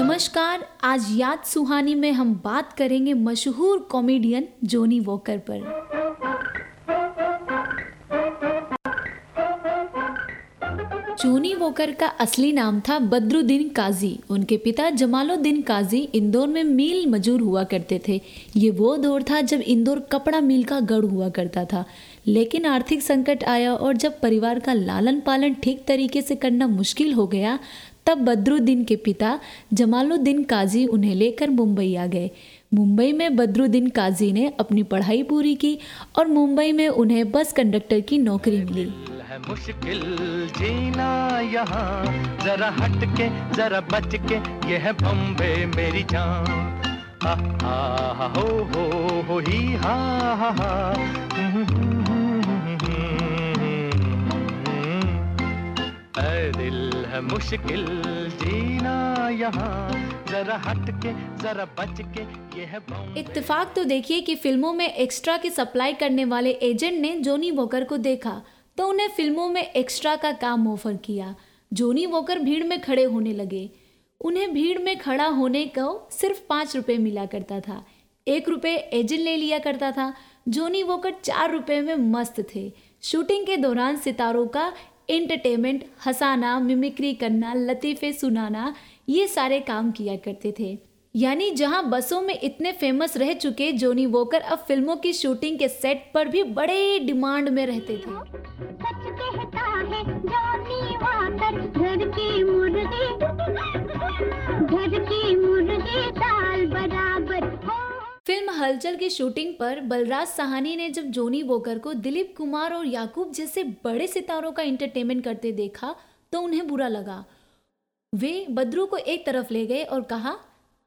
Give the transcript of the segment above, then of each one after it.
नमस्कार, आज याद सुहानी में हम बात करेंगे मशहूर कॉमेडियन जोनी वॉकर पर। जोनी वॉकर का असली नाम था बद्रुद्दीन काजी। उनके पिता जमालुद्दीन काजी इंदौर में मिल मजूर हुआ करते थे। ये वो दौर था जब इंदौर कपड़ा मिल का गढ़ हुआ करता था। लेकिन आर्थिक संकट आया और जब परिवार का लालन पालन ठीक तरीके से करना मुश्किल हो गया तब बदरुद्दीन के पिता जमालुद्दीन काजी उन्हें लेकर मुंबई आ गए। मुंबई में बदरुद्दीन काजी ने अपनी पढ़ाई पूरी की और मुंबई में उन्हें बस कंडक्टर की नौकरी मिली। है मुश्किल जीना यहाँ, जरा हट के जरा बच के ये है बम्बे मेरी जान। हा हा, हो हो हो, ही, हा हा मुश्किल जीना यहाँ। जरा हट के जरा बच के ये है इत्तेफाक तो देखिए कि फ़िल्मों में एक्स्ट्रा की सप्लाई करने वाले एजेंट ने जोनी वोकर को देखा तो उन्हें फ़िल्मों में एक्स्ट्रा का काम ऑफ़र किया। जोनी वोकर भीड़ में खड़े होने लगे। उन्हें भीड़ में खड़ा होने को सिर्फ़ पाँच रुपये मिला करता था। एक रुपये एजेंट ले लिया करता था। जोनी वोकर चार रुपये में मस्त थे। शूटिंग के दौरान सितारों का एंटरटेनमेंट हंसाना मिमिक्री करना, लतीफ़े सुनाना, ये सारे काम किया करते थे। यानी जहाँ बसों में इतने फ़ेमस रह चुके जोनी वोकर अब फ़िल्मों की शूटिंग के सेट पर भी बड़े डिमांड में रहते थे। हलचल की शूटिंग पर बलराज सहानी ने जब जोनी वोकर को दिलीप कुमार और याकूब जैसे बड़े सितारों का इंटरटेनमेंट करते देखा तो उन्हें बुरा लगा। वे बद्रू को एक तरफ़ ले गए और कहा,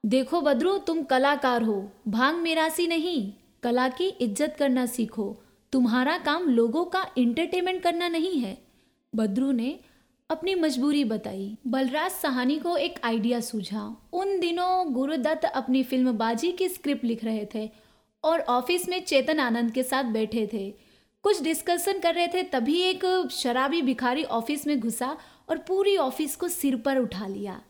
देखो बद्रू, तुम कलाकार हो, भाँग मेरासी नहीं, कला की इज़्ज़त करना सीखो, तुम्हारा काम लोगों का इंटरटेनमेंट करना नहीं है। बद्रू ने अपनी मजबूरी बताई। बलराज सहानी को एक आइडिया सूझा। उन दिनों गुरुदत्त अपनी फ़िल्म बाजी की स्क्रिप्ट लिख रहे थे और ऑफ़िस में चेतन आनंद के साथ बैठे थे। कुछ डिस्कशन कर रहे थे, तभी एक शराबी भिखारी ऑफ़िस में घुसा और पूरी ऑफ़िस को सिर पर उठा लिया।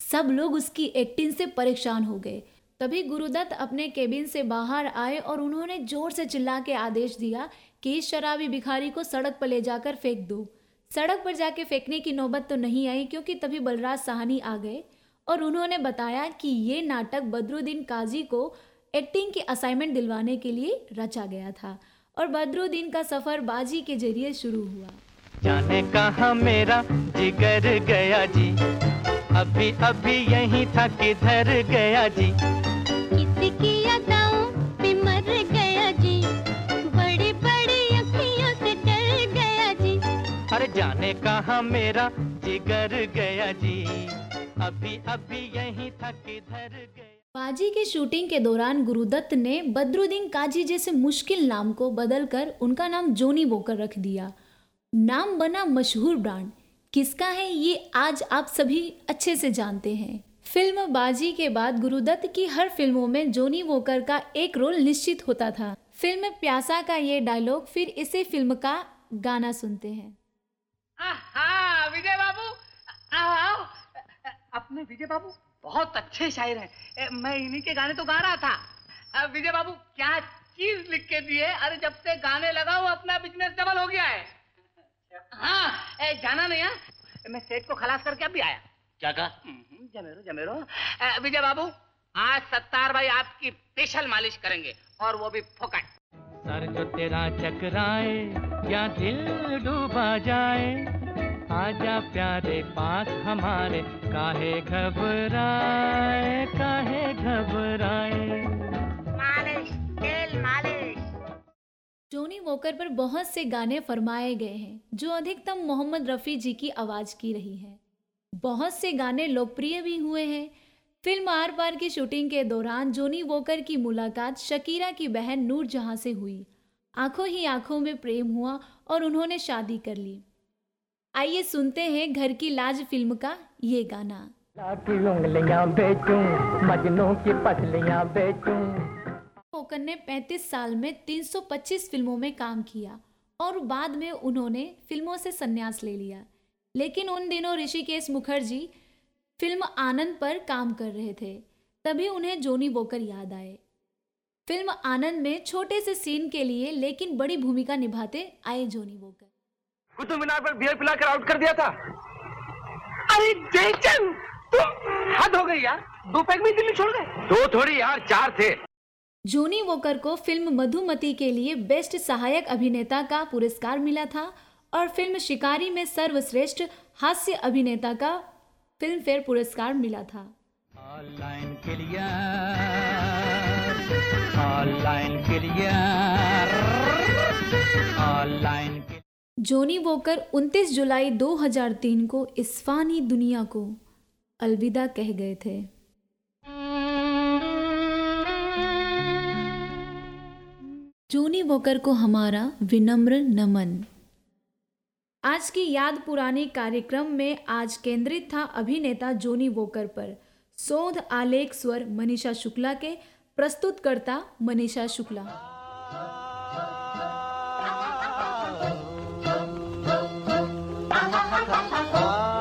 सब लोग उसकी एक्टिंग से परेशान हो गए। तभी गुरुदत्त अपने केबिन से बाहर आए और उन्होंने ज़ोर से चिल्ला के आदेश दिया कि इस शराबी भिखारी को सड़क पर ले जाकर फेंक दो। सड़क पर जाके फेंकने की नौबत तो नहीं आई, क्योंकि तभी बलराज साहनी आ गए और उन्होंने बताया कि ये नाटक बदरुद्दीन काजी को एक्टिंग की असाइनमेंट दिलवाने के लिए रचा गया था और बदरुद्दीन का सफ़र बाजी के ज़रिए शुरू हुआ। जाने कहा मेरा जिगर गया जी? अभी अभी यही था, किधर गया जी? जाने कहा मेरा जिगर गया जी। अभी अभी यही था किधर गया। बाजी की शूटिंग के दौरान गुरुदत्त ने बदरुद्दीन काजी जैसे मुश्किल नाम को बदलकर उनका नाम जोनी वोकर रख दिया। नाम बना मशहूर ब्रांड। किसका है ये आज आप सभी अच्छे से जानते हैं। फ़िल्म बाजी के बाद गुरुदत्त की हर फ़िल्मों में जोनी वोकर का एक रोल निश्चित होता था। फ़िल्म प्यासा का ये डायलॉग फिर इसे फ़िल्म का गाना सुनते हैं। विजय बाबू। आओ। अपने विजय बाबू बहुत अच्छे शायर हैं। मैं इन्हीं के गाने तो गा रहा था। विजय बाबू क्या चीज़ लिख के दिए अरे जब से गाने लगा वो अपना बिज़नेस डबल हो गया है। हाँ ए, जाना नहीं है मैं सेठ को खलास करके अभी आया। क्या कहा? हम्म, जमेरो जमेरो। विजय बाबू आज सत्तार भाई आपकी स्पेशल मालिश करेंगे और वो भी फोकट। सर जो तेरा चकराए या दिल डूबा जाए। आजा प्यारे पास हमारे काहे घबराए काहे घबराए। मालिश टोनी वोकर पर बहुत से गाने फरमाए गए हैं जो अधिकतम मोहम्मद रफ़ी जी की आवाज़ की रही है। बहुत से गाने लोकप्रिय भी हुए हैं। फ़िल्म आर पार की शूटिंग के दौरान जोनी वोकर की मुलाकात शकीरा की बहन नूर जहाँ से हुई। आँखों ही आँखों में प्रेम हुआ और उन्होंने शादी कर ली। आइए सुनते हैं घर की लाज फ़िल्म का ये गाना। वोकर ने 35 साल में 325 फ़िल्मों में काम किया और बाद में उन्होंने फ़िल्मों से संन्यास ले लिया। लेकिन उन दिनों ऋषिकेश मुखर्जी फ़िल्म आनंद पर काम कर रहे थे तभी उन्हें जोनी वोकर याद आए। फ़िल्म आनंद में छोटे से सीन के लिए लेकिन बड़ी भूमिका निभाते आए जोनी वोकर। कुतुब मीनार पर बियर पिलाकर आउट कर दिया था। अरे जयचंद तुम हद हो गई यार। दो पैक में दिल्ली छोड़ गए। दो थोड़ी यार चार थे। जोनी वोकर को फ़िल्म मधुमती के लिए बेस्ट सहायक अभिनेता का पुरस्कार मिला था और फ़िल्म शिकारी में सर्वश्रेष्ठ हास्य अभिनेता का फ़िल्म फेयर पुरस्कार मिला था। ऑनलाइन ऑनलाइन जोनी वोकर 29 जुलाई 2003 को इस फानी दुनिया को अलविदा कह गए थे। जोनी वोकर को हमारा विनम्र नमन। आज की याद पुराने कार्यक्रम में आज केंद्रित था अभिनेता जोनी वोकर पर। शोध आलेख स्वर मनीषा शुक्ला के प्रस्तुतकर्ता मनीषा शुक्ला Ah